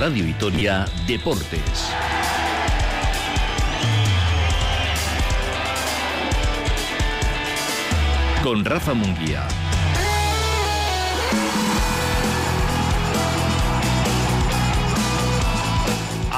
Radio Vitoria Deportes. Con Rafa Munguía.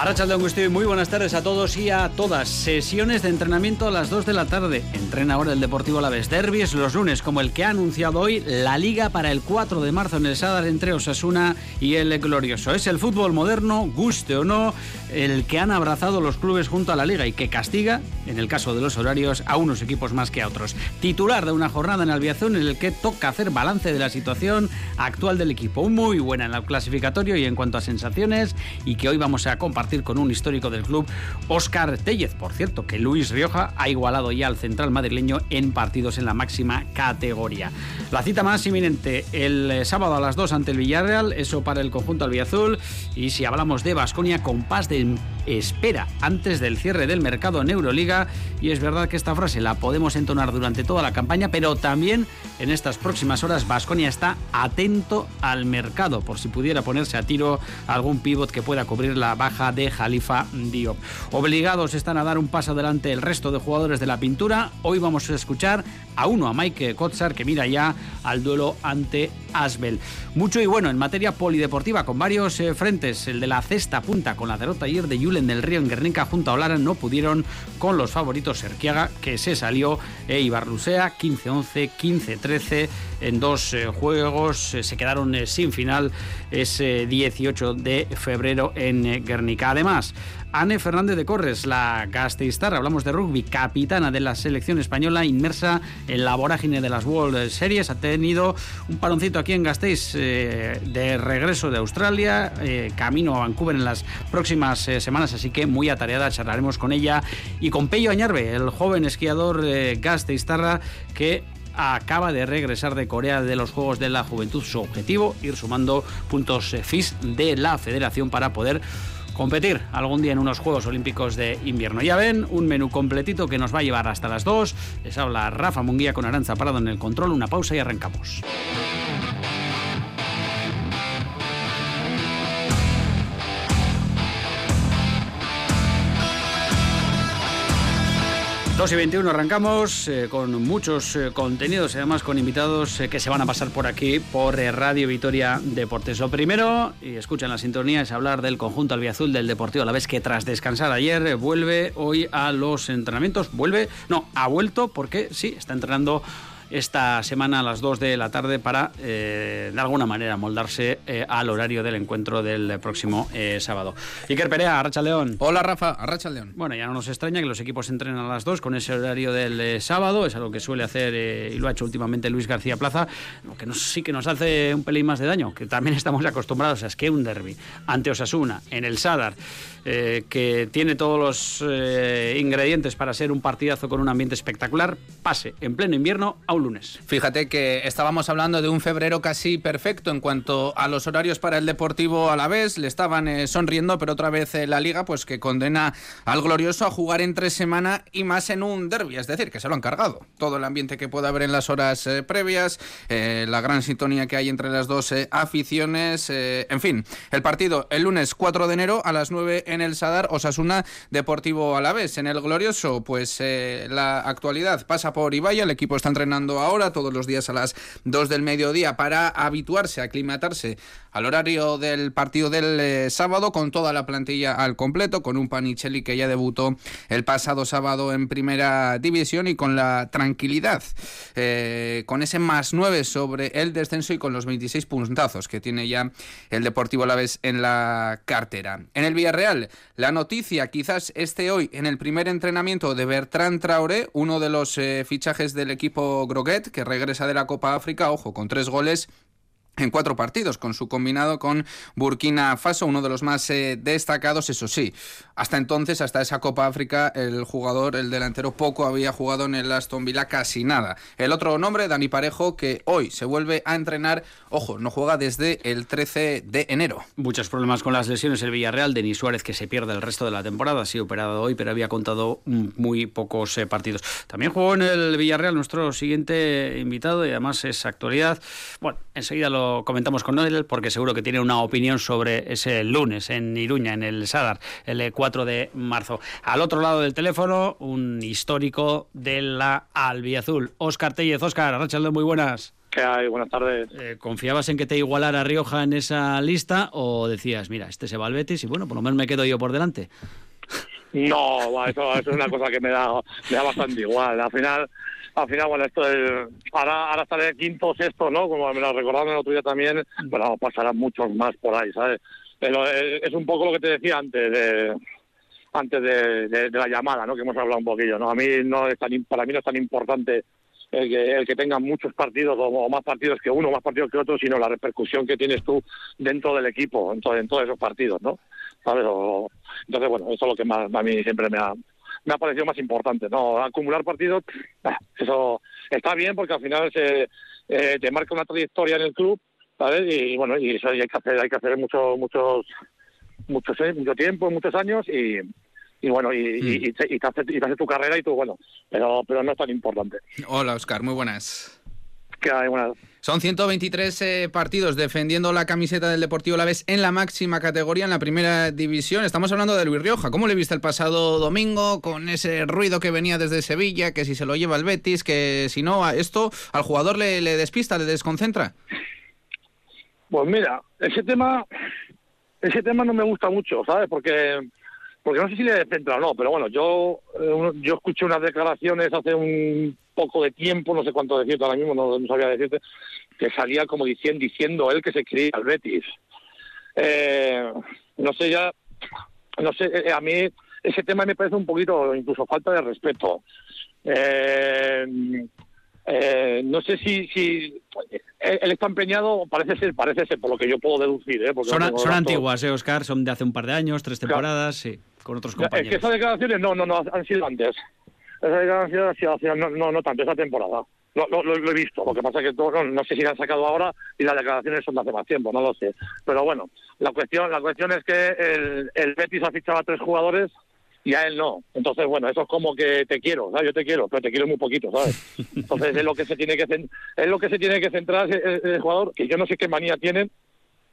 Arrachaldeón Agustín, muy buenas tardes a todos y a todas. Sesiones de entrenamiento a las 2 de la tarde. Entrena ahora el Deportivo Alavés. Derbis los lunes, como el que ha anunciado hoy la Liga para el 4 de marzo en el Sadar entre Osasuna y el Glorioso. Es el fútbol moderno, guste o no, el que han abrazado los clubes junto a la Liga y que castiga, en el caso de los horarios, a unos equipos más que a otros. Titular de una jornada en Albiazón en el que toca hacer balance de la situación actual del equipo. Muy buena en el clasificatorio y en cuanto a sensaciones y que hoy vamos a compartir con un histórico del club, Óscar Tellez. Por cierto, que Luis Rioja ha igualado ya al central madrileño en partidos en la máxima categoría. La cita más inminente el eh, sábado a las 2 ante el Villarreal, eso para el conjunto albiazul. Y si hablamos de Basconia, compás de espera antes del cierre del mercado en Euroliga. Y es verdad que esta frase la podemos entonar durante toda la campaña, pero también en estas próximas horas Basconia está atento al mercado por si pudiera ponerse a tiro algún pívot que pueda cubrir la baja de Jalifa Diop. Obligados están a dar un paso adelante el resto de jugadores de la pintura. Hoy vamos a escuchar a uno, a Mike Kotzar, que mira ya al duelo ante Asbel. Mucho y bueno en materia polideportiva con varios eh, frentes. El de la cesta punta con la derrota ayer de Julen del Río en Guernica junto a Olara no pudieron con los favoritos Serquiaga, que se salió, e Ibarlusea 15-11, 15-13 en dos eh, juegos. Eh, se quedaron sin final ese 18 de febrero en Guernica. Además, Anne Fernández de Corres, la Gasteiztar, hablamos de rugby, capitana de la selección española inmersa en la vorágine de las World Series, ha tenido un paroncito aquí en Gasteiz eh, de regreso de Australia, eh, camino a Vancouver en las próximas eh, semanas, así que muy atareada, charlaremos con ella y con Pello Añarbe, el joven esquiador Gasteiztarra que acaba de regresar de Corea de los Juegos de la Juventud. Su objetivo, ir sumando puntos FIS de la federación para poder competir algún día en unos Juegos Olímpicos de invierno. Ya ven, un menú completito que nos va a llevar hasta las 2. Les habla Rafa Munguía con Aranza Parado en el control. Una pausa y arrancamos. 2 y 21 arrancamos eh, con muchos eh, contenidos y además con invitados eh, que se van a pasar por aquí por Radio Vitoria Deportes. Lo primero, y escuchan la sintonía, es hablar del conjunto albiazul del Deportivo a la vez que tras descansar ayer vuelve hoy a los entrenamientos. Vuelve, no, ha vuelto porque sí, está entrenando esta semana a las 2 de la tarde para, eh, de alguna manera, moldarse eh, al horario del encuentro del próximo eh, sábado. Iker Perea, Arracha León. Hola Rafa, Arracha León. Bueno, ya no nos extraña que los equipos entrenen a las 2 con ese horario del sábado, es algo que suele hacer y lo ha hecho últimamente Luis García Plaza, lo que sí que nos hace un pelín más de daño, que también estamos acostumbrados a es que un derby ante Osasuna en el Sadar. que tiene todos los ingredientes para ser un partidazo con un ambiente espectacular, pase en pleno invierno a un lunes. Fíjate que estábamos hablando de un febrero casi perfecto en cuanto a los horarios para el Deportivo a la vez, le estaban eh, sonriendo, pero otra vez eh, la liga pues que condena al glorioso a jugar entre semana y más en un derby, es decir, que se lo han cargado. Todo el ambiente que pueda haber en las horas eh, previas, la gran sintonía que hay entre las dos aficiones, en fin, el partido el lunes 4 de enero a las 9 en el Sadar, Osasuna Deportivo a la vez. En el glorioso, pues la actualidad pasa por Ibaya, el equipo está entrenando ahora, todos los días a las 2 del mediodía, para habituarse, aclimatarse al horario del partido del eh, sábado, con toda la plantilla al completo, con un Panicelli que ya debutó el pasado sábado en primera división y con la tranquilidad, eh, con ese más 9 sobre el descenso y con los 26 puntazos que tiene ya el Deportivo Alavés en la cartera. En el Villarreal, la noticia quizás este hoy en el primer entrenamiento de Bertrand Traoré, uno de los eh, fichajes del equipo Groguet, que regresa de la Copa África, ojo, con tres goles en cuatro partidos, con su combinado con Burkina Faso, uno de los más eh, destacados, eso sí. Hasta entonces, hasta esa Copa África, el jugador, el delantero, poco había jugado en el Aston Villa, casi nada. El otro nombre, Dani Parejo, que hoy se vuelve a entrenar, ojo, no juega desde el 13 de enero. Muchos problemas con las lesiones el Villarreal, Denis Suárez, que se pierde el resto de la temporada, ha sido operado hoy, pero había contado muy pocos eh, partidos. También jugó en el Villarreal nuestro siguiente invitado, y además es actualidad. Bueno, enseguida lo lo comentamos con él porque seguro que tiene una opinión sobre ese lunes en Iruña, en el Sadar, el 4 de marzo. Al otro lado del teléfono, un histórico de la Albiazul, Óscar Tellez. Óscar, Rachaldo, muy buenas. ¿Qué hay? Buenas tardes. Eh, ¿Confiabas en que te igualara Rioja en esa lista o decías, mira, este se va al Betis y bueno, por lo menos me quedo yo por delante? No, eso, es una cosa que me da, me da bastante igual. Al final, al final, bueno, esto es, ahora, ahora estaré quinto o sexto, ¿no? Como me lo recordaron el otro día también, bueno, pasarán muchos más por ahí, ¿sabes? Pero es un poco lo que te decía antes de antes de, la llamada, ¿no? Que hemos hablado un poquillo, ¿no? A mí no es tan, para mí no es tan importante el que, el que tenga muchos partidos o, más partidos que uno, más partidos que otro, sino la repercusión que tienes tú dentro del equipo, en, en todos esos partidos, ¿no? ¿Sabes? entonces, bueno, eso es lo que más, a mí siempre me ha, me ha parecido más importante, ¿no? Acumular partidos, eso está bien porque al final se, eh, te marca una trayectoria en el club, ¿sabes? Y, bueno, y eso hay que hacer, hay que hacer muchos, muchos, muchos, eh, mucho tiempo, muchos años y, y bueno, y, y, mm. te, hace, tu carrera y tú, bueno, pero, pero no es tan importante. Hola, Oscar, muy buenas. ¿Qué hay? Buenas. Son 123 eh, partidos defendiendo la camiseta del Deportivo La Vez en la máxima categoría, en la primera división. Estamos hablando de Luis Rioja. ¿Cómo le viste el pasado domingo con ese ruido que venía desde Sevilla, que si se lo lleva el Betis, que si no, esto al jugador le, le despista, le desconcentra? Pues mira, ese tema, ese tema no me gusta mucho, ¿sabes? Porque porque no sé si le descentra o no, pero bueno, yo eh, yo escuché unas declaraciones hace un poco de tiempo, no sé cuánto decirte ahora mismo, no, sabía decirte, que salía como diciendo, diciendo él que se creía al Betis. Eh, no sé ya, no sé, eh, a mí ese tema me parece un poquito incluso falta de respeto. Eh, eh, no sé si, si él está empeñado, parece ser, parece ser, por lo que yo puedo deducir. ¿eh? son, antiguas, ¿eh, Oscar? Son de hace un par de años, tres temporadas, sí con otros compañeros. Es que esas declaraciones no, no, no, han sido antes. Esas declaraciones han sido, no, no, no tanto, esa temporada. Lo, lo, he visto, lo que pasa es que todo, no, sé si la han sacado ahora y las declaraciones son de hace más tiempo, no lo sé. Pero bueno, la cuestión, la cuestión es que el, el Betis ha fichado a tres jugadores y a él no. Entonces, bueno, eso es como que te quiero, ¿sabes? Yo te quiero, pero te quiero muy poquito, ¿sabes? Entonces es lo que se tiene que es lo que se tiene que centrar el, el, jugador, que yo no sé qué manía tienen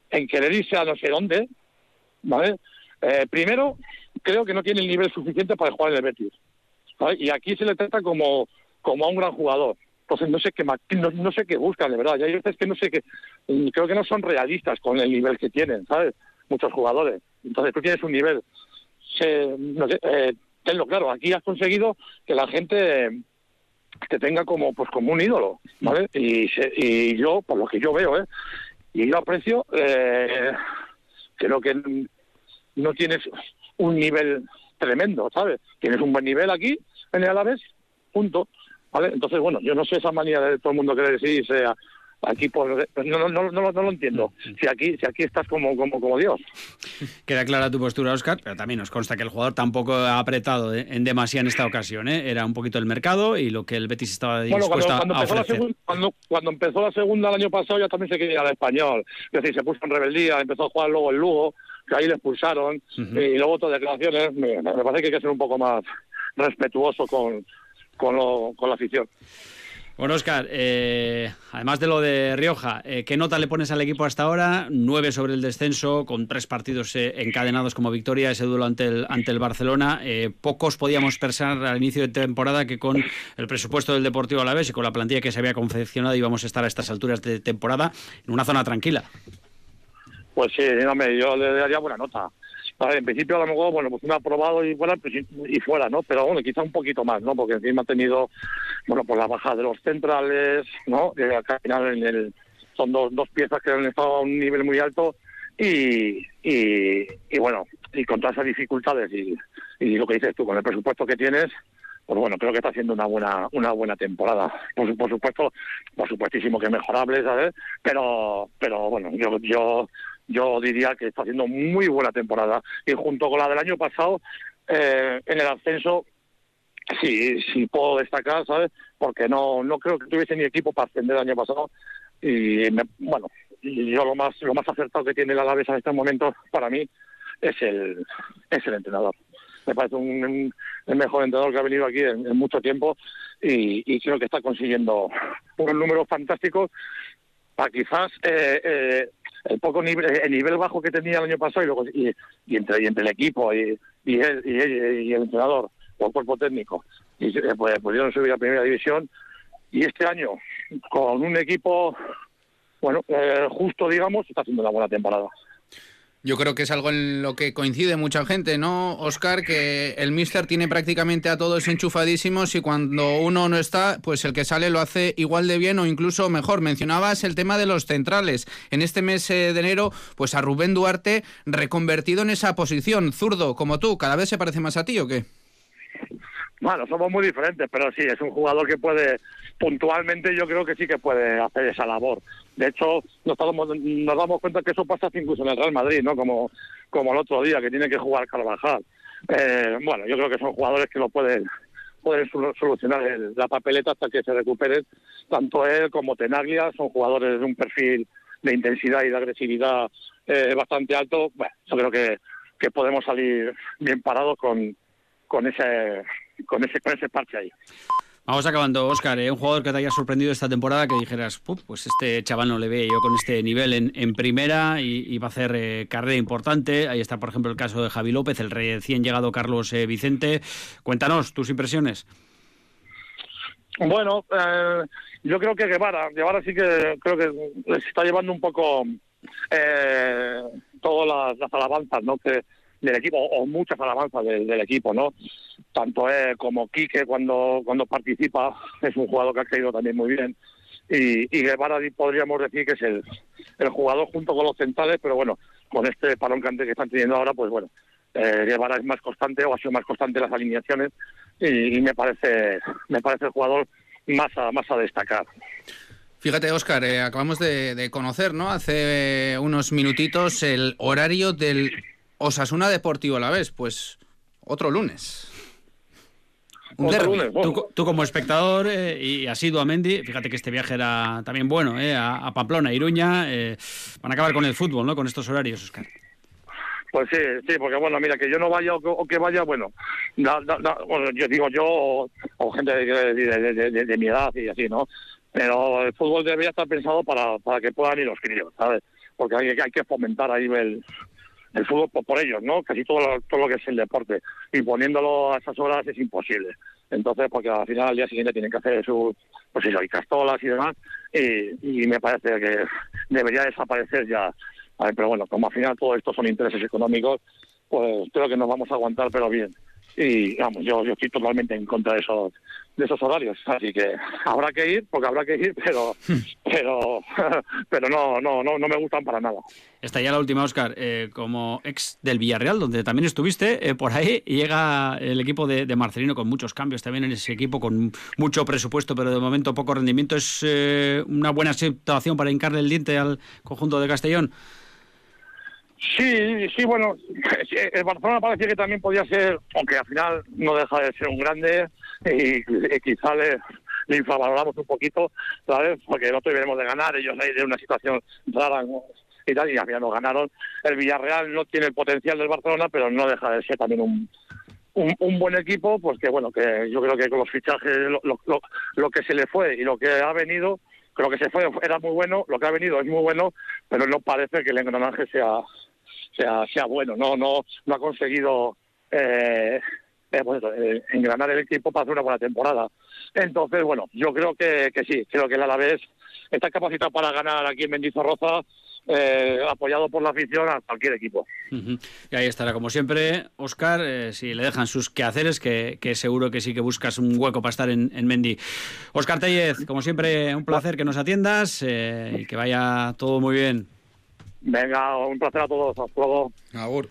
en querer irse a no sé dónde, ¿vale? Eh, primero, creo que no tiene el nivel suficiente para jugar en el Betis. Y aquí se le trata como, como a un gran jugador. Entonces no sé qué no, sé qué buscan, de verdad. Y hay veces que no sé qué, creo que no son realistas con el nivel que tienen, ¿sabes? Muchos jugadores. Entonces tú tienes un nivel, no sé, eh, tenlo claro, aquí has conseguido que la gente te tenga como pues como un ídolo, ¿vale? Y, y yo, por lo que yo veo, ¿eh? Y yo aprecio, eh, creo que no tienes un nivel tremendo, ¿sabes? Tienes un buen nivel aquí en el Alavés, punto. ¿Vale? Entonces, bueno, yo no sé esa manía de todo el mundo quiere decir, sea, aquí pues, no, no, no, no, lo entiendo. Si aquí, si aquí estás como, como, como Dios. Queda clara tu postura, Oscar, pero también nos consta que el jugador tampoco ha apretado en demasía en esta ocasión. ¿eh? Era un poquito el mercado y lo que el Betis estaba dispuesto cuando, a ofrecer. cuando, cuando, empezó la segunda el año pasado ya también se quería al español. Es decir, se puso en rebeldía, empezó a jugar luego el Lugo ahí le expulsaron, y luego otras declaraciones, me, parece que hay que ser un poco más respetuoso con, con, lo, con la afición. Bueno, Oscar, eh, además de lo de Rioja, eh, ¿qué nota le pones al equipo hasta ahora? Nueve sobre el descenso, con tres partidos eh, encadenados como victoria, ese duelo ante el, ante el Barcelona. pocos podíamos pensar al inicio de temporada que con el presupuesto del Deportivo Alavés y con la plantilla que se había confeccionado íbamos a estar a estas alturas de temporada en una zona tranquila. Pues sí, hombre, yo le daría buena nota. en principio a lo mejor, bueno, pues me ha aprobado y fuera, pues, y fuera, ¿no? Pero bueno, quizá un poquito más, ¿no? Porque encima ha tenido, bueno, pues la baja de los centrales, ¿no? Al final son dos, dos piezas que han estado a un nivel muy alto y, y, y bueno, y con todas esas dificultades y, y lo que dices tú, con el presupuesto que tienes, pues bueno, creo que está haciendo una buena una buena temporada. Por, por supuesto, por supuestísimo que mejorable, ¿sabes? Pero pero bueno, yo yo yo diría que está haciendo muy buena temporada. Y junto con la del año pasado, eh, en el ascenso, sí, sí puedo destacar, ¿sabes? Porque no, no creo que tuviese ni equipo para ascender el año pasado. Y bueno, yo lo más, lo más acertado que tiene la Alavés en estos momentos, para mí, es el, es el entrenador. Me parece un, el mejor entrenador que ha venido aquí en, mucho tiempo y, y creo que está consiguiendo unos números fantásticos para quizás eh, el poco nivel, el nivel bajo que tenía el año pasado y, y, entre, entre el equipo y, y, el, y, el entrenador o el cuerpo técnico y pues, pudieron subir a primera división. Y este año con un equipo bueno justo digamos está haciendo una buena temporada yo creo que es algo en lo que coincide mucha gente, ¿no, Oscar? Que el Mister tiene prácticamente a todos enchufadísimos y cuando uno no está, pues el que sale lo hace igual de bien o incluso mejor. Mencionabas el tema de los centrales. En este mes eh, de enero, pues a Rubén Duarte reconvertido en esa posición, zurdo, como tú, ¿cada vez se parece más a ti o qué? Bueno, somos muy diferentes, pero sí, es un jugador que puede, puntualmente yo creo que sí que puede hacer esa labor. De hecho, nos, nos damos cuenta que eso pasa incluso en el Real Madrid, ¿no? Como, como el otro día, que tiene que jugar Carvajal. Eh, bueno, yo creo que son jugadores que lo pueden pueden solucionar la papeleta hasta que se recuperen. Tanto él como Tenaglia son jugadores de un perfil de intensidad y de agresividad eh, bastante alto. Bueno, yo creo que, que podemos salir bien parados con, con ese con ese, con ese parche ahí. Vamos acabando, Oscar. ¿eh? Un jugador que te haya sorprendido esta temporada que dijeras, pues este chaval no le ve yo con este nivel en, en primera y, va a hacer eh, carrera importante. Ahí está, por ejemplo, el caso de Javi López, el recién llegado Carlos eh, Vicente. Cuéntanos tus impresiones. Bueno, eh, yo creo que Guevara, Guevara sí que creo que les está llevando un poco todas las, las alabanzas, ¿no? Que, del equipo, o muchas alabanzas del, equipo, ¿no? Tanto él como Quique cuando, cuando participa, es un jugador que ha caído también muy bien. Y, y Guevara podríamos decir que es el, el jugador junto con los centrales, pero bueno, con este parón que están teniendo ahora, pues bueno, eh, Guevara es más constante o ha sido más constante las alineaciones y, me parece me parece el jugador más a, más a destacar. Fíjate, Óscar, eh, acabamos de, de, conocer, ¿no? Hace unos minutitos el horario del Osasuna Deportivo a la vez, pues otro lunes. tú, como espectador eh, y has ido a Mendy, fíjate que este viaje era también bueno, eh, a, Pamplona, Iruña, eh, van a acabar con el fútbol, ¿no? Con estos horarios, Oscar. Pues sí, sí, porque bueno, mira, que yo no vaya o que, vaya, bueno, yo digo yo o, gente de, mi edad y así, ¿no? Pero el fútbol debería estar pensado para, para que puedan ir los críos, ¿sabes? Porque hay, hay que fomentar ahí el, el fútbol por, ellos, ¿no? Casi todo lo, todo lo que es el deporte. Y poniéndolo a esas horas es imposible. Entonces, porque al final al día siguiente tienen que hacer su, pues eso, y castolas y demás, y, me parece que debería desaparecer ya. pero bueno, como al final todo esto son intereses económicos, pues creo que nos vamos a aguantar, pero bien. Y vamos, yo, yo estoy totalmente en contra de esos de esos horarios. Así que habrá que ir, porque habrá que ir, pero pero pero no, no, no, no me gustan para nada. Está ya la última, Oscar. Eh, como ex del Villarreal, donde también estuviste, eh, por ahí llega el equipo de, Marcelino con muchos cambios también en ese equipo, con mucho presupuesto, pero de momento poco rendimiento. ¿Es eh, una buena situación para hincarle el diente al conjunto de Castellón? Sí, sí, bueno, el Barcelona parecía que también podía ser, aunque al final no deja de ser un grande y, quizá le, le, infravaloramos un poquito, ¿sabes? Porque nosotros veremos de ganar, ellos hay de una situación rara y tal, y al final no ganaron. El Villarreal no tiene el potencial del Barcelona, pero no deja de ser también un, un, buen equipo, pues que bueno, que yo creo que con los fichajes, lo, lo, lo que se le fue y lo que ha venido, creo que se fue era muy bueno, lo que ha venido es muy bueno, pero no parece que el engranaje sea sea, sea bueno. No, no, no ha conseguido eh, eh, eh, engranar el equipo para hacer una buena temporada. Entonces, bueno, yo creo que, que sí, creo que el Alavés está capacitado para ganar aquí en Mendizorroza, eh, apoyado por la afición a cualquier equipo. Y ahí estará, como siempre, Oscar, si le dejan sus quehaceres, que, que, seguro que sí que buscas un hueco para estar en, en Mendy. Oscar Tellez, como siempre, un placer que nos atiendas y que vaya todo muy bien. Venga, un placer a todos. Hasta luego. Agur.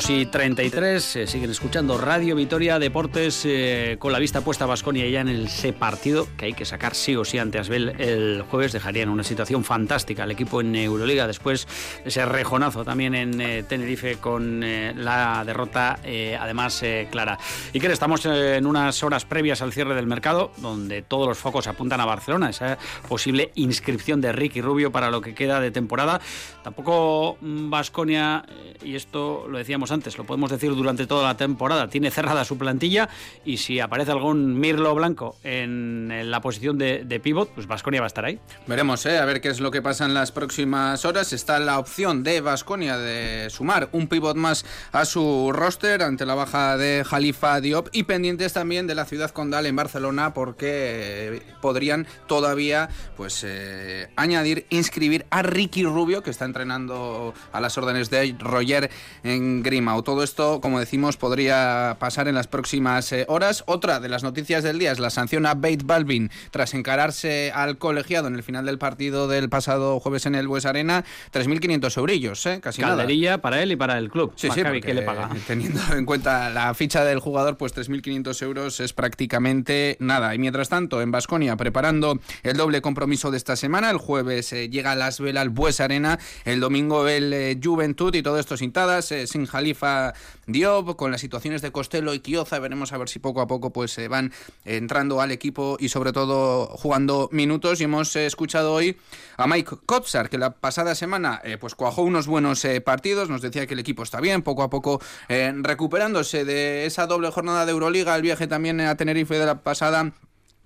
2 y 33, eh, siguen escuchando Radio Vitoria Deportes eh, con la vista puesta Basconia ya en ese partido que hay que sacar sí o sí ante Asbel el jueves. Dejaría en una situación fantástica al equipo en Euroliga después ese rejonazo también en eh, Tenerife con la derrota además clara. Y que estamos en unas horas previas al cierre del mercado donde todos los focos apuntan a Barcelona, esa posible inscripción de Ricky Rubio para lo que queda de temporada. Tampoco Basconia, y esto lo decíamos decíamos antes, lo podemos decir durante toda la temporada, tiene cerrada su plantilla y si aparece algún Mirlo Blanco en, la posición de, de pues Vasconia va a estar ahí. Veremos, ¿eh? a ver qué es lo que pasa en las próximas horas. Está la opción de Vasconia de sumar un pivot más a su roster ante la baja de Jalifa Diop y pendientes también de la ciudad condal en Barcelona porque podrían todavía pues eh, añadir, inscribir a Ricky Rubio que está entrenando a las órdenes de Roger en Grimau. Todo esto, como decimos, podría pasar en las próximas eh, horas. Otra de las noticias del día es la sanción a Bate Balvin tras encararse al colegiado en el final del partido del pasado jueves en el Bues Arena, 3.500 eurillos, ¿eh? casi Calderilla para él y para el club. Sí, sí, porque, le paga? teniendo en cuenta la ficha del jugador, pues 3.500 euros es prácticamente nada. Y mientras tanto, en Basconia, preparando el doble compromiso de esta semana, el jueves eh, llega Las Vela al Bues Arena, el domingo el eh, Juventud y todo esto sin tadas, eh, sin Jalifa Diop, con las situaciones de Costello y Kioza, veremos a ver si poco a poco pues se van entrando al equipo y sobre todo jugando minutos. Y hemos escuchado hoy a Mike Kotsar, que la pasada semana pues cuajó unos buenos partidos, nos decía que el equipo está bien, poco a poco recuperándose de esa doble jornada de Euroliga, el viaje también a Tenerife de la pasada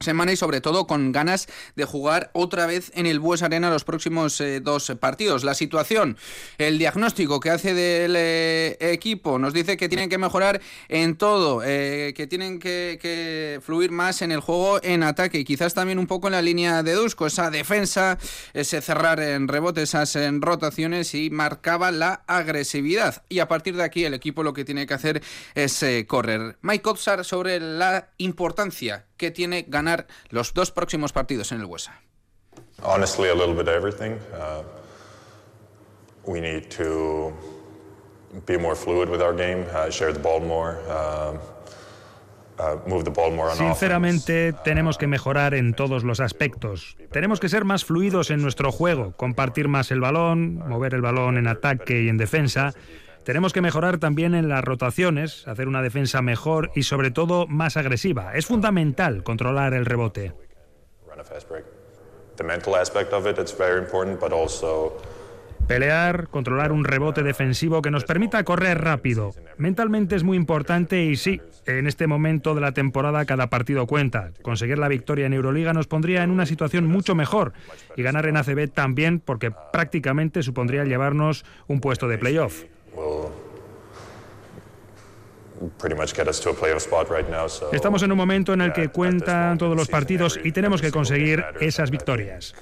semana y sobre todo con ganas de jugar otra vez en el Bues Arena los próximos eh, dos partidos. La situación, el diagnóstico que hace del eh, equipo nos dice que tienen que mejorar en todo, eh, que tienen que, fluir más en el juego en ataque y quizás también un poco en la línea de Dusko, esa defensa, ese cerrar en rebote, esas en rotaciones y marcaba la agresividad. Y a partir de aquí el equipo lo que tiene que hacer es correr. Mike Otsar sobre la importancia que tiene ganar los dos próximos partidos en el Huesa? Honestly, a little bit of everything. Uh, we need to be more fluid with our game, uh, share the ball more. Uh, uh Sinceramente, tenemos que mejorar en todos los aspectos. Tenemos que ser más fluidos en nuestro juego, compartir más el balón, mover el balón en ataque y en defensa, tenemos que mejorar también en las rotaciones, hacer una defensa mejor y sobre todo más agresiva. Es fundamental controlar el rebote. Pelear, controlar un rebote defensivo que nos permita correr rápido. Mentalmente es muy importante y sí, en este momento de la temporada cada partido cuenta. Conseguir la victoria en Euroliga nos pondría en una situación mucho mejor y ganar en ACB también porque prácticamente supondría llevarnos un puesto de playoff. Estamos en un momento en el que cuentan todos los partidos y tenemos que conseguir esas victorias.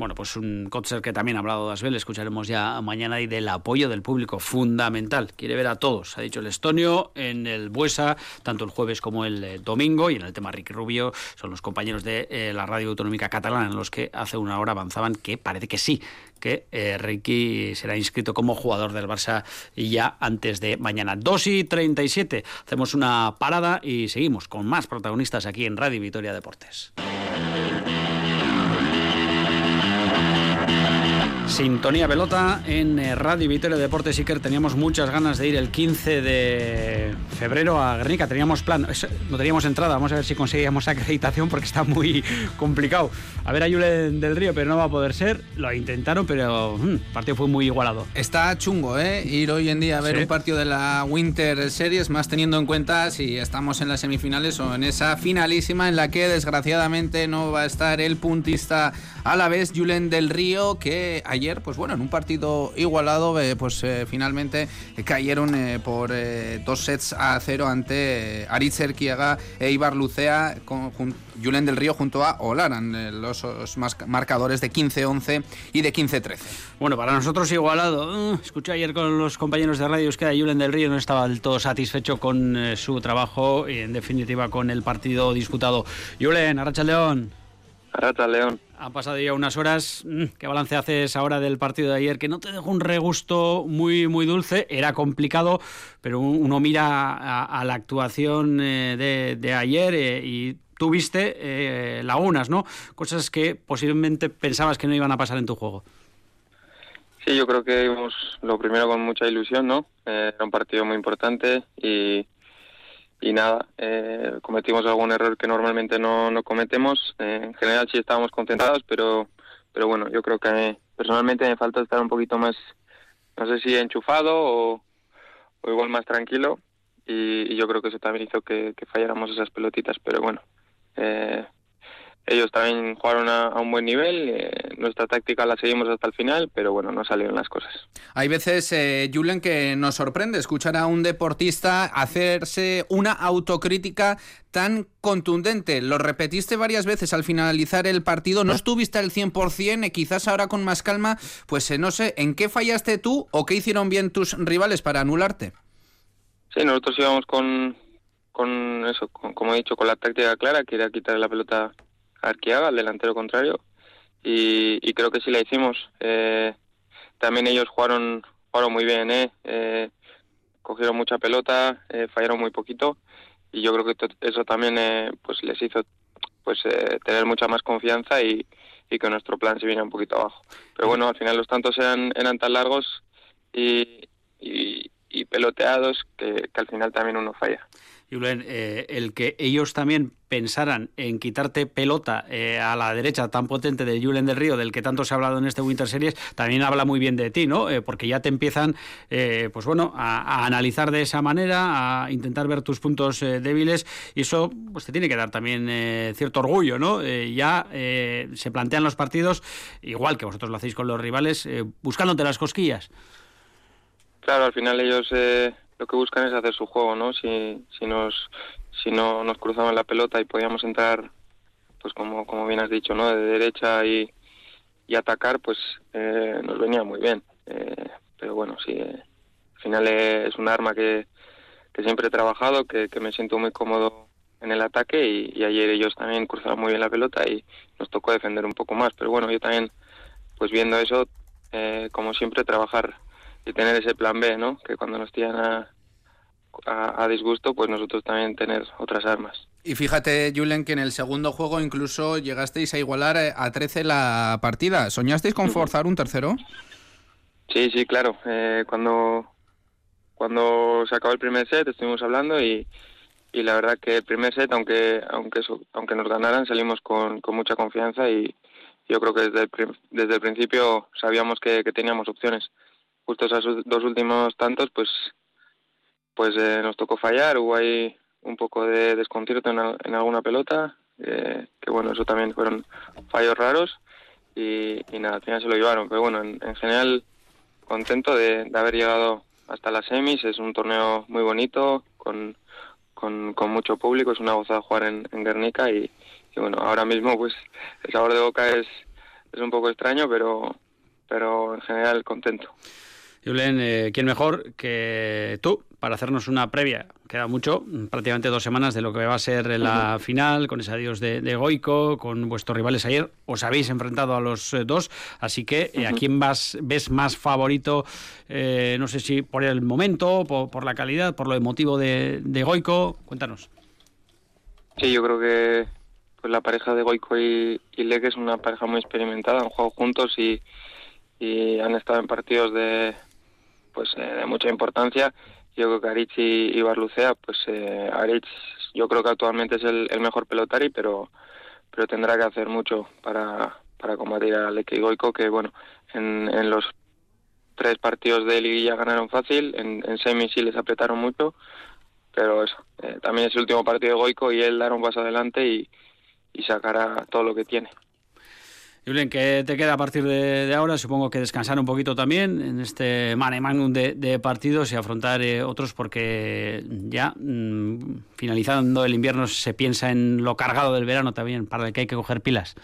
Bueno, pues un concert que también ha hablado Asbel, escucharemos ya mañana y del apoyo del público, fundamental. Quiere ver a todos, ha dicho el estonio, en el Buesa, tanto el jueves como el eh, domingo, y en el tema Ricky Rubio, son los compañeros de eh, la radio autonómica catalana en los que hace una hora avanzaban que parece que sí, que eh, Ricky será inscrito como jugador del Barça ya antes de mañana. 2 y 37, hacemos una parada y seguimos con más protagonistas aquí en Radio Vitoria Deportes. Sintonía pelota en eh, Radio Vitoria Deportes Iker. Teníamos muchas ganas de ir el 15 de febrero a Guernica. Teníamos plan, no teníamos entrada. Vamos a ver si conseguíamos acreditación porque está muy complicado. A ver a Julen del Río, pero no va a poder ser. Lo intentaron, pero mm, el partido fue muy igualado. Está chungo, ¿eh? Ir hoy en día a ver un partido de la Winter Series, más teniendo en cuenta si estamos en las semifinales o en esa finalísima en la que desgraciadamente no va a estar el puntista a la vez Julen del Río, que ayer, pues bueno, en un partido igualado, eh, pues eh, finalmente cayeron eh, por dos sets a cero ante Aritz Erquiaga e Ibar Lucea, con Julen del Río junto a Olaran, los, marcadores de 15-11 y de 15-13. Bueno, para nosotros igualado. escuché ayer con los compañeros de radio que Julen del Río no estaba del todo satisfecho con su trabajo y en definitiva con el partido disputado. Julen, Arracha León. Arracha León. Han pasado ya unas horas. Mm, ¿Qué balance haces ahora del partido de ayer? Que no te dejó un regusto muy, muy dulce. Era complicado, pero uno mira a, la actuación eh, de, ayer eh, y tuviste eh, lagunas, ¿no? Cosas que posiblemente pensabas que no iban a pasar en tu juego. Sí, yo creo que íbamos lo primero con mucha ilusión, ¿no? era un partido muy importante y y nada, eh, cometimos algún error que normalmente no, no cometemos. Eh, en general sí estábamos concentrados, pero, pero bueno, yo creo que personalmente me falta estar un poquito más no sé si enchufado o, igual más tranquilo y, yo creo que eso también hizo que, falláramos esas pelotitas, pero bueno, eh, ellos también jugaron a, un buen nivel, eh, nuestra táctica la seguimos hasta el final, pero bueno, no salieron las cosas. Hay veces, eh, Julen, que nos sorprende escuchar a un deportista hacerse una autocrítica tan contundente. Lo repetiste varias veces al finalizar el partido, no estuviste al 100%, eh, quizás ahora con más calma, pues eh, no sé, ¿en qué fallaste tú o qué hicieron bien tus rivales para anularte? Sí, nosotros íbamos con, con eso, como he dicho, con la táctica clara, que era quitar la pelota Arqueaga, al delantero contrario, y, creo que sí la hicimos. Eh, también ellos jugaron, jugaron muy bien, ¿eh? eh cogieron mucha pelota, eh, fallaron muy poquito, y yo creo que eso también pues les hizo pues tener mucha más confianza y, que nuestro plan se viene un poquito abajo. Pero bueno, al final los tantos eran, eran tan largos y, y, peloteados que al final también uno falla. Julen, eh, el que ellos también pensaran en quitarte pelota eh, a la derecha tan potente del Julen del Río, del que tanto se ha hablado en este Winter Series, también habla muy bien de ti, ¿no? Eh, porque ya te empiezan, pues bueno, a, analizar de esa manera, a intentar ver tus puntos débiles, y eso pues te tiene que dar también cierto orgullo, ¿no? ya se plantean los partidos, igual que vosotros lo hacéis con los rivales, buscándote las cosquillas. Claro, al final ellos lo que buscan es hacer su juego, ¿no? Si, si nos si no nos cruzaban la pelota y podíamos entrar, pues como, como bien has dicho, ¿no? De derecha y, y atacar, pues eh, nos venía muy bien. Eh, pero bueno, sí, eh, al final es un arma que, que siempre he trabajado, que, que me siento muy cómodo en el ataque y, y, ayer ellos también cruzaron muy bien la pelota y nos tocó defender un poco más. Pero bueno, yo también, pues viendo eso, como siempre, trabajar y tener ese plan B, ¿no? Que cuando nos tiran a, a, disgusto, pues nosotros también tener otras armas. Y fíjate, Julen, que en el segundo juego incluso llegasteis a igualar eh, a 13 la partida. ¿Soñasteis con forzar un tercero? Sí, sí, claro. Eh, cuando, cuando se acabó el primer set estuvimos hablando y, y la verdad que el primer set, aunque aunque aunque nos ganaran, salimos con, con mucha confianza y yo creo que desde el, desde el principio sabíamos que, que teníamos opciones justo esos dos últimos tantos, pues, pues eh, nos tocó fallar. Hubo ahí un poco de desconcierto en, alguna pelota, eh, que bueno, eso también fueron fallos raros y, nada, al final se lo llevaron. Pero bueno, en, general contento de, haber llegado hasta las semis. Es un torneo muy bonito, con, con, mucho público. Es una gozada jugar en, Guernica y, y, bueno, ahora mismo pues el sabor de boca es, es un poco extraño, pero, pero en general contento. Julen, eh, ¿quién mejor que tú para hacernos una previa? Queda mucho, prácticamente dos semanas de lo que va a ser la final, con ese adiós de, Goico, con vuestros rivales ayer. Os habéis enfrentado a los eh, dos, así que eh, ¿a quién vas, ves más favorito? no sé si por el momento, por, la calidad, por lo emotivo de, Goico. Cuéntanos. Sí, yo creo que pues la pareja de Goico y, y es una pareja muy experimentada, han jugado juntos y, y han estado en partidos de, pues eh, de mucha importancia. Yo creo que Aritz y, Barlucea, pues eh, Aritz yo creo que actualmente es el, mejor pelotari, pero pero tendrá que hacer mucho para, para combatir a Leque Goico, que bueno, en, en los tres partidos de liguilla ganaron fácil, en, en semis les apretaron mucho, pero eso, eh, también es el último partido de Goico y él dará un paso adelante y, y sacará todo lo que tiene. Julen, ¿qué te queda a partir de, ahora? Supongo que descansar un poquito también en este mane magnum de, partidos y afrontar eh, otros porque ya mm, finalizando el invierno se piensa en lo cargado del verano también, para el que hay que coger pilas.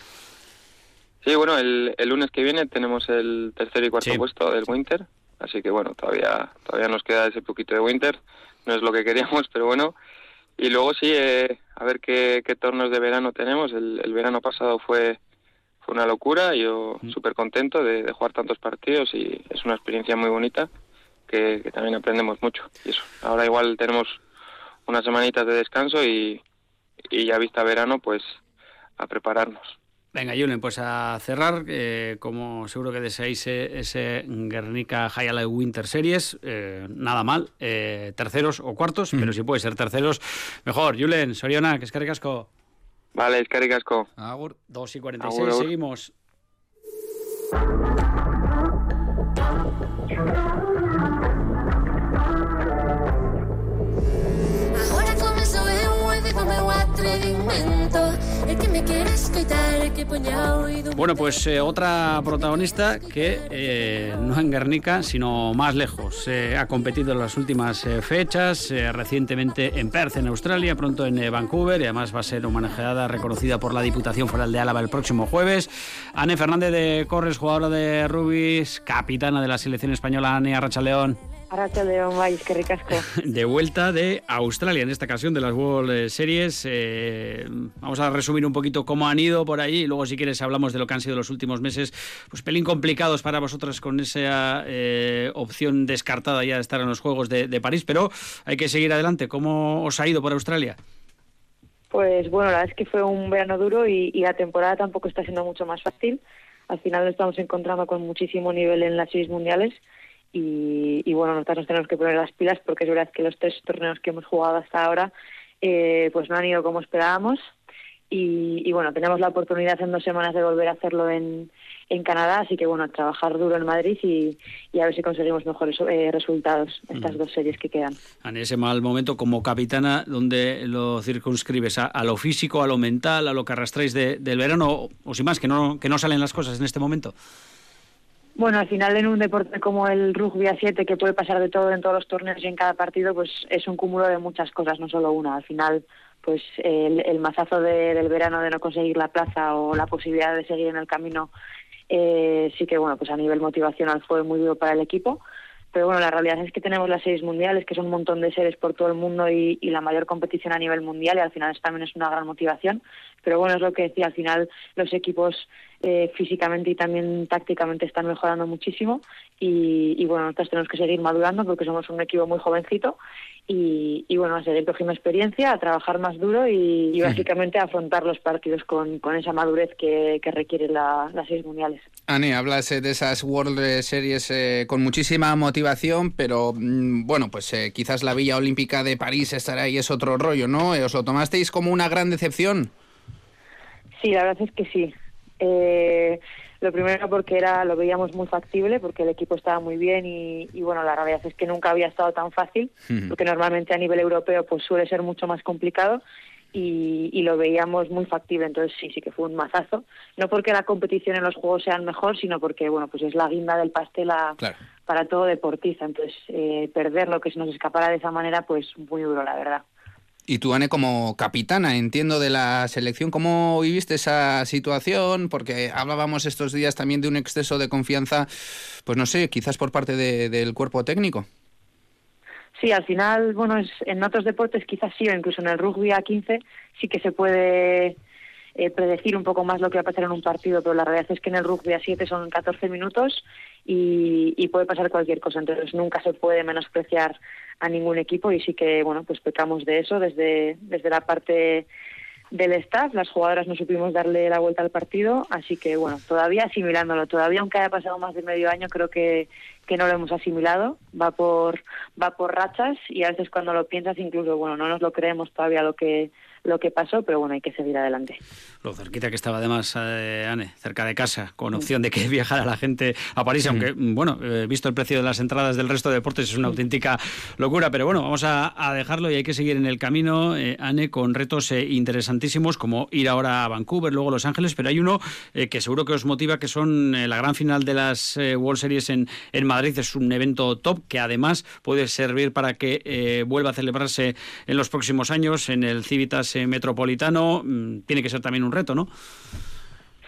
Sí, bueno, el, lunes que viene tenemos el tercer y cuarto puesto del Winter, así que bueno, todavía todavía nos queda ese poquito de Winter, no es lo que queríamos, pero bueno. Y luego sí, eh, a ver qué, qué tornos de verano tenemos. el verano pasado fue fue una locura, yo mm. súper contento de, jugar tantos partidos y es una experiencia muy bonita que, también aprendemos mucho. Y eso, ahora igual tenemos unas semanitas de descanso y, y ya vista verano, pues a prepararnos. Venga, Julen, pues a cerrar, eh, como seguro que deseáis eh, ese Guernica Highlight Winter Series, eh, nada mal, terceros o cuartos, mm. pero si puede ser terceros, mejor. Julen, Soriona, que es caricasco. Vale, eskerrik asko. Agur. 2 y 46, agur, agur. seguimos. Bueno, pues eh, otra protagonista que eh, no en Guernica, sino más lejos. ha competido en las últimas eh, fechas, recientemente en Perth, en Australia, pronto en Vancouver y además va a ser homenajeada, reconocida por la Diputación Foral de Álava el próximo jueves. Anne Fernández de Corres, jugadora de rubis, capitana de la selección española, Anne Arrachaleón. De vuelta de Australia, en esta ocasión de las World Series. Eh, vamos a resumir un poquito cómo han ido por ahí y luego si quieres hablamos de lo que han sido los últimos meses. Pues pelín complicados para vosotras con esa eh, opción descartada ya de estar en los Juegos de, París, pero hay que seguir adelante. ¿Cómo os ha ido por Australia? Pues bueno, la verdad es que fue un verano duro y, y la temporada tampoco está siendo mucho más fácil. Al final nos estamos encontrando con muchísimo nivel en las series mundiales y, bueno, nosotros nos tenemos que poner las pilas porque es verdad que los tres torneos que hemos jugado hasta ahora eh, pues no han ido como esperábamos y, bueno, tenemos la oportunidad en dos semanas de volver a hacerlo en, en Canadá, así que bueno, trabajar duro en Madrid y, a ver si conseguimos mejores eh, resultados estas dos series que quedan. En ese mal momento, como capitana, ¿dónde lo circunscribes? ¿A, lo físico, a lo mental, a lo que arrastráis del verano o, o sin más, que no, que no salen las cosas en este momento? Bueno, al final en un deporte como el rugby a 7, que puede pasar de todo en todos los torneos y en cada partido, pues es un cúmulo de muchas cosas, no solo una. Al final, pues el, mazazo del verano de no conseguir la plaza o la posibilidad de seguir en el camino, eh, sí que, bueno, pues a nivel motivacional fue muy duro para el equipo. Pero bueno, la realidad es que tenemos las seis mundiales, que son un montón de series por todo el mundo y, y, la mayor competición a nivel mundial, y al final eso también es una gran motivación. Pero bueno, es lo que decía, al final los equipos eh, físicamente y también tácticamente están mejorando muchísimo y, bueno, nosotros tenemos que seguir madurando porque somos un equipo muy jovencito y, bueno, a seguir cogiendo experiencia, a trabajar más duro y, básicamente a afrontar los partidos con, esa madurez que, que requiere las seis mundiales. Ani, hablas eh, de esas World Series eh, con muchísima motivación, pero mm, bueno, pues quizás la Villa Olímpica de París estará ahí es otro rollo, ¿no? ¿Os lo tomasteis como una gran decepción? Sí, la verdad es que sí. Eh, lo primero porque era lo veíamos muy factible, porque el equipo estaba muy bien y, bueno, la realidad es que nunca había estado tan fácil, porque normalmente a nivel europeo pues suele ser mucho más complicado y, lo veíamos muy factible, entonces sí, sí que fue un mazazo, no porque la competición en los juegos sean mejor, sino porque bueno, pues es la guinda del pastel para todo deportista, entonces eh, perder lo que se nos escapara de esa manera pues muy duro, la verdad. Y tú, Anne, como capitana, entiendo, de la selección, ¿cómo viviste esa situación? Porque hablábamos estos días también de un exceso de confianza, pues no sé, quizás por parte del cuerpo técnico. Sí, al final, bueno, es, en otros deportes quizás sí, o incluso en el rugby a 15 sí que se puede eh, predecir un poco más lo que va a pasar en un partido, pero la realidad es que en el rugby a 7 son 14 minutos y, y puede pasar cualquier cosa, entonces nunca se puede menospreciar a ningún equipo y sí que bueno pues pecamos de eso desde desde la parte del staff. Las jugadoras no supimos darle la vuelta al partido así que bueno todavía asimilándolo todavía aunque haya pasado más de medio año creo que que no lo hemos asimilado va por va por rachas y a veces cuando lo piensas incluso bueno no nos lo creemos todavía lo que lo que pasó, pero bueno, hay que seguir adelante. Lo cerquita que estaba además, eh, Anne, cerca de casa, con opción de que viajara la gente a París, aunque, bueno, eh, visto el precio de las entradas del resto de deportes, es una auténtica locura, pero bueno, vamos a, dejarlo y hay que seguir en el camino, eh, Anne, con retos interesantísimos, como ir ahora a Vancouver, luego a Los Ángeles, pero hay uno que seguro que os motiva, que son la gran final de las World Series en, en Madrid, es un evento top que además puede servir para que vuelva a celebrarse en los próximos años en el Civitas metropolitano, mm, tiene que ser también un reto, ¿no?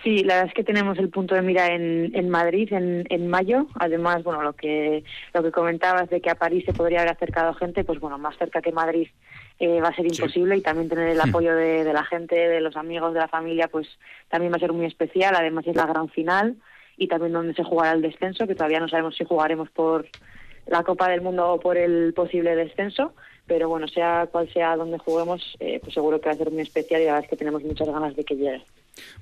Sí, la verdad es que tenemos el punto de mira en, en Madrid en, en mayo. Además, bueno, lo que lo que comentabas de que a París se podría haber acercado gente, pues bueno, más cerca que Madrid eh, va a ser imposible y también tener el hmm. apoyo de, de, la gente, de los amigos, de la familia, pues también va a ser muy especial. Además es la gran final y también donde se jugará el descenso, que todavía no sabemos si jugaremos por la Copa del Mundo o por el posible descenso pero bueno, sea cual sea donde juguemos, eh, pues seguro que va a ser muy especial y la verdad es que tenemos muchas ganas de que llegue.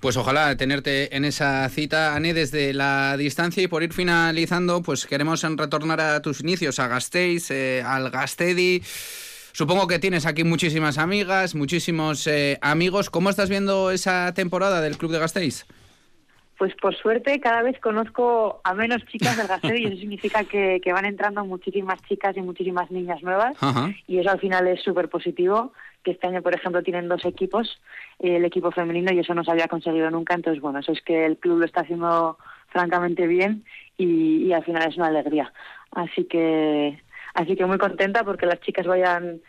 Pues ojalá tenerte en esa cita, Ane, desde la distancia y por ir finalizando, pues queremos retornar a tus inicios, a Gasteiz, eh, al Gastedi. Supongo que tienes aquí muchísimas amigas, muchísimos eh, amigos. ¿Cómo estás viendo esa temporada del Club de Gasteiz? Pues por suerte cada vez conozco a menos chicas del Gasteiz y eso significa que, que van entrando muchísimas chicas y muchísimas niñas nuevas Ajá. y eso al final es súper positivo, que este año por ejemplo tienen dos equipos, el equipo femenino y eso no se había conseguido nunca, entonces bueno, eso es que el club lo está haciendo francamente bien y, y al final es una alegría. Así que, así que muy contenta porque las chicas vayan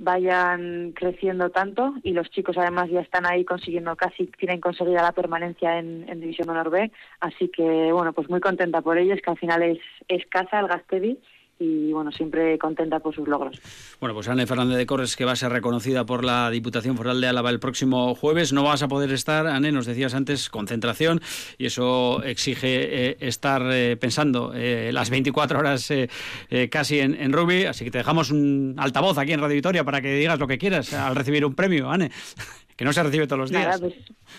vayan creciendo tanto y los chicos además ya están ahí consiguiendo casi tienen conseguida la permanencia en, en División Honor B así que bueno pues muy contenta por ellos que al final es, es casa el Gastedi y bueno, siempre contenta por sus logros. Bueno, pues Ana Fernández de Corres, que va a ser reconocida por la Diputación Foral de Álava el próximo jueves. No vas a poder estar, Anne, nos decías antes, concentración, y eso exige eh, estar eh, pensando eh, las 24 horas casi en, en, rugby, así que te dejamos un altavoz aquí en Radio Victoria para que digas lo que quieras al recibir un premio, Anne, que no se recibe todos los días. Nada, pues,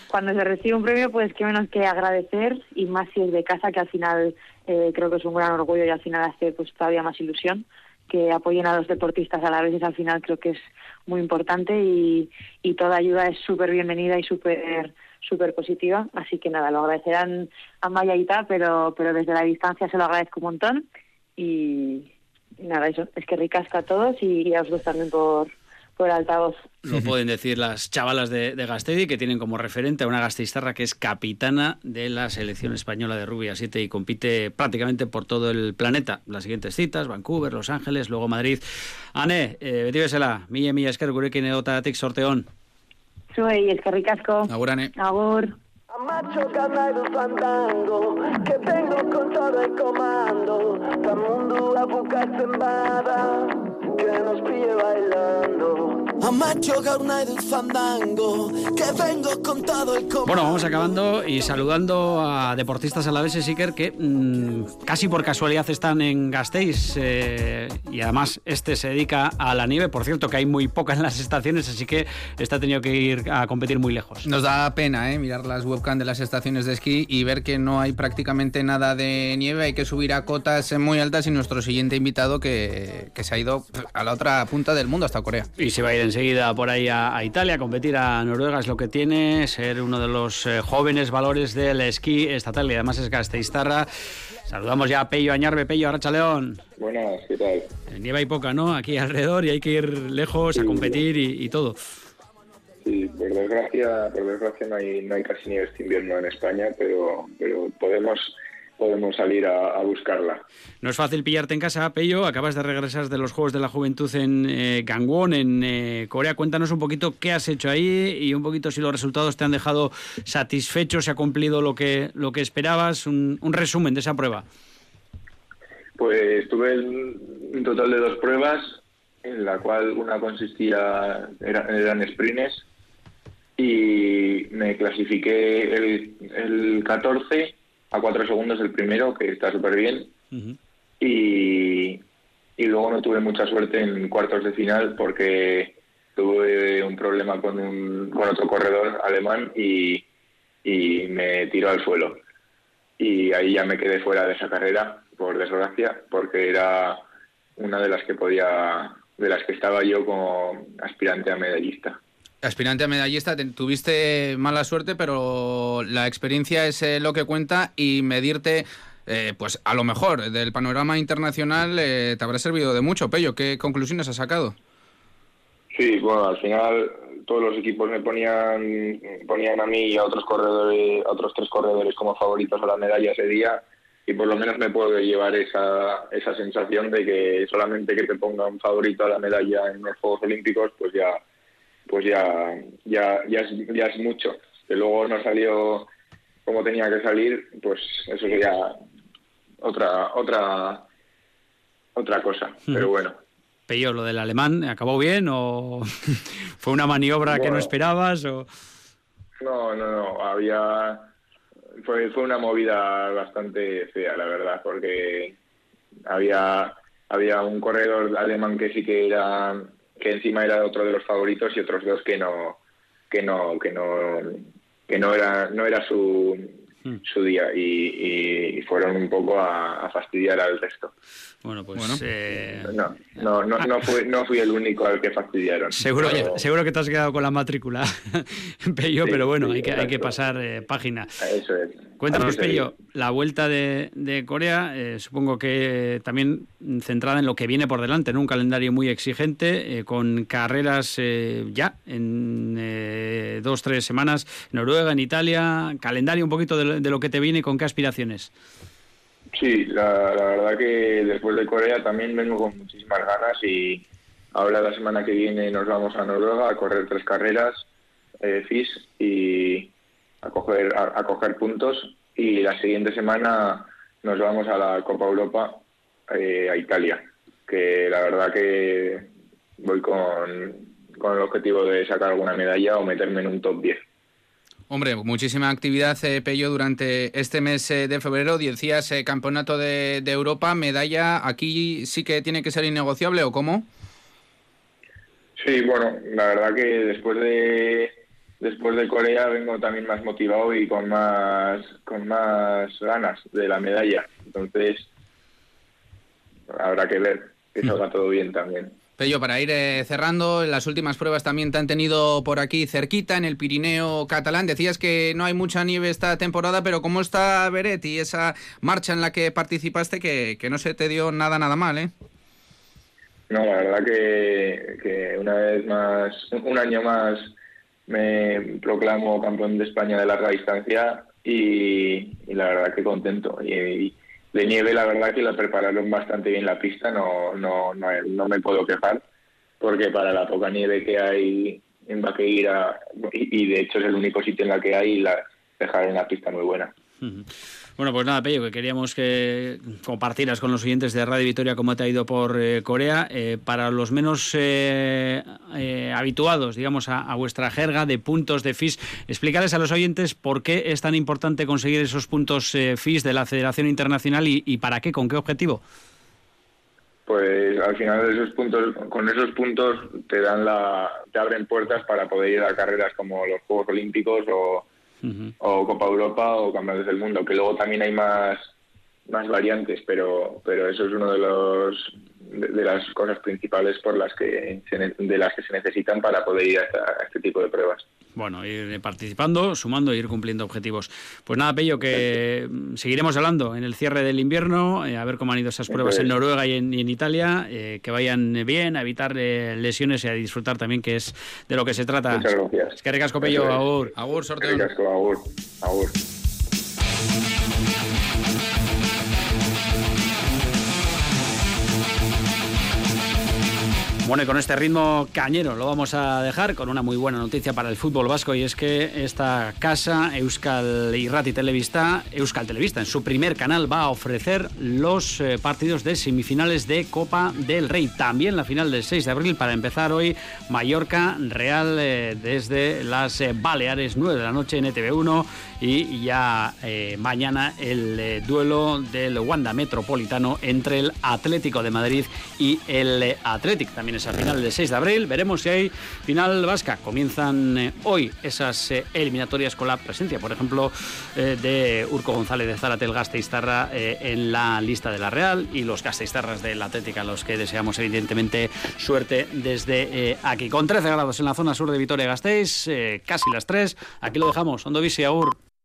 cuando se recibe un premio, pues qué menos que agradecer, y más si es de casa, que al final eh, creo que es un gran orgullo y al final hace pues todavía más ilusión que apoyen a los deportistas. A la vez al final creo que es muy importante y, y toda ayuda es súper bienvenida y súper súper positiva. Así que nada lo agradecerán a Maya y tal pero pero desde la distancia se lo agradezco un montón. Y, nada eso. Es que ricasca a todos y, y a vosotros también por por altavoz. Lo pueden decir las chavalas de, de Gastedi, que tienen como referente a una gasteiztarra que es capitana de la selección española de rugby a 7 y compite prácticamente por todo el planeta. Las siguientes citas, Vancouver, Los Ángeles, luego Madrid. Ane, eh, beti bezala, mila mila esker gurekin egotatik sorteon. Zuei, eskerrik asko. Agur, Ane. Agur. Macho ganado fandango Que vengo con todo el comando Pa' mundo a buscar sembada Que nos pille bailando Fandango Que vengo el Bueno, vamos acabando y saludando a deportistas alaveses, Iker, que mmm, casi por casualidad están en Gasteiz eh, y además este se dedica a la nieve. Por cierto, que hay muy poca en las estaciones, así que este ha tenido que ir a competir muy lejos. Nos da pena ¿eh? mirar las webcam de las estaciones de esquí y ver que no hay prácticamente nada de nieve. Hay que subir a cotas muy altas y nuestro siguiente invitado que, que se ha ido a la otra punta del mundo, hasta Corea. Y se va a ir enseguida por ahí a, a Italia, a competir a Noruega, es lo que tiene, ser uno de los eh, jóvenes valores del esquí estatal y además es gasteiztarra. Saludamos ya a Pello Añarbe, Pello Arracha León. Buenas, ¿qué tal? Nieva y poca, ¿no? Aquí alrededor y hay que ir lejos sí, a competir y, y, todo. Sí, por desgracia, por desgracia no hay, no hay casi nieve este invierno en España, pero, pero podemos podemos salir a, a, buscarla. No es fácil pillarte en casa, Pello. Acabas de regresar de los Juegos de la Juventud en eh, Gangwon, en eh, Corea. Cuéntanos un poquito qué has hecho ahí y un poquito si los resultados te han dejado satisfecho, se ha cumplido lo que, lo que esperabas. Un, un resumen de esa prueba. Pues tuve un total de dos pruebas, en la cual una consistía, era, eran sprints, y me clasifiqué el, el 14 a cuatro segundos el primero, que está súper bien. Uh -huh. y, y luego no tuve mucha suerte en cuartos de final porque tuve un problema con, un, con otro corredor alemán y, y me tiró al suelo. Y ahí ya me quedé fuera de esa carrera, por desgracia, porque era una de las que podía, de las que estaba yo como aspirante a medallista aspirante a medallista, tuviste mala suerte, pero la experiencia es eh, lo que cuenta y medirte, eh, pues a lo mejor del panorama internacional eh, te habrá servido de mucho. Pello, ¿qué conclusiones has sacado? Sí, bueno, al final todos los equipos me ponían ponían a mí y a otros corredores, a otros tres corredores como favoritos a la medalla ese día y por lo menos me puedo llevar esa, esa sensación de que solamente que te ponga un favorito a la medalla en los Juegos Olímpicos, pues ya pues ya, ya, ya, es, ya es mucho. Que luego no salió como tenía que salir, pues eso sería otra, otra, otra cosa. Hmm. Pero bueno. Pello, lo del alemán, ¿acabó bien o fue una maniobra bueno, que no esperabas? O... No, no, no. Había. Fue, fue una movida bastante fea, la verdad, porque había, había un corredor alemán que sí que era que encima era otro de los favoritos y otros dos que no que no que no que no era no era su hmm. su día y, fueron un poco a, fastidiar al resto. Bueno, pues eh, no, no, no, no, fui, no fui el único al que fastidiaron. Seguro, seguro que te has quedado con la matrícula, Pello, pero bueno, hay, que, hay que pasar eh, página. Eso es. Cuéntanos, Pello, la vuelta de, de Corea, eh, supongo que también centrada en lo que viene por delante, en un calendario muy exigente, con carreras ya en dos, tres semanas, Noruega, en Italia, calendario un poquito de, de lo que te viene, ¿con qué aspiraciones? Sí, la, verdad que después de Corea también vengo con muchísimas ganas y ahora la semana que viene nos vamos a Noruega a correr tres carreras eh, FIS y a coger, a, coger puntos y la siguiente semana nos vamos a la Copa Europa eh, a Italia, que la verdad que voy con, con el objetivo de sacar alguna medalla o meterme en un top 10. Hombre, muchísima actividad, eh, Pello, durante este mes eh, de febrero. Decías eh, Campeonato de, Europa, medalla. ¿Aquí sí que tiene que ser innegociable o cómo? Sí, bueno, la verdad que después de después de Corea vengo también más motivado y con más con más ganas de la medalla. Entonces habrá que ver que mm. salga todo bien también. Pello, para ir eh, cerrando, las últimas pruebas también te han tenido por aquí cerquita, en el Pirineo catalán. Decías que no hay mucha nieve esta temporada, pero ¿cómo está Beret y esa marcha en la que participaste que, no se te dio nada, nada mal, eh? No, la verdad que, una vez más, un año más me proclamo campeón de España de larga distancia y, la verdad que contento. y de nieve la verdad que la prepararon bastante bien la pista, no, no, no, me puedo quejar, porque para la poca nieve que hay en Baqueira, y, de hecho es el único sitio en la que hay, la dejaron la pista muy buena. Bueno, pues nada, Pello, que queríamos que compartieras con los oyentes de Radio Victoria cómo te ha ido por eh, Corea. Eh, para los menos eh, habituados, digamos, a, vuestra jerga de puntos de FIS, explicarles a los oyentes por qué es tan importante conseguir esos puntos FIS de la Federación Internacional y, para qué, con qué objetivo. Pues al final esos puntos, con esos puntos te dan la, te abren puertas para poder ir a carreras como los Juegos Olímpicos o o Copa Europa o Campeonatos del Mundo, que luego también hay más, más variantes, pero, pero eso es uno de los de, las cosas principales por las que de las que se necesitan para poder ir a este tipo de pruebas bueno, ir participando, sumando e ir cumpliendo objetivos. Pues nada, Pello, que seguiremos hablando en el cierre del invierno, eh, a ver cómo han ido esas pruebas en Noruega y en, Italia, eh, que vayan bien, a evitar eh, lesiones y a disfrutar también, que es de lo que se trata. Muchas gracias. Es que recasco, Pello, agur. Agur, sorteo. agur. Agur. Bueno, y con este ritmo cañero lo vamos a dejar con una muy buena noticia para el fútbol vasco y es que esta casa, Euskal Irrati Televista, Euskal Televista, en su primer canal va a ofrecer los eh, partidos de semifinales de Copa del Rey. También la final del 6 de abril para empezar hoy Mallorca Real eh, desde las eh, Baleares 9 de la noche en ETV1 y ya mañana el duelo del Wanda Metropolitano entre el Atlético de Madrid y el Atlético. También esa final del 6 de abril. Veremos si hay final vasca. Comienzan eh, hoy esas eh, eliminatorias con la presencia, por ejemplo, eh, de Urco González de Zaratel Gasteiztarra en la lista de la Real y los Gasteiztarras del Atlética, a los que deseamos evidentemente suerte desde aquí. Con 13 grados en la zona sur de Vitoria-Gasteiz, casi las 3. Aquí lo dejamos. Ondo Aur.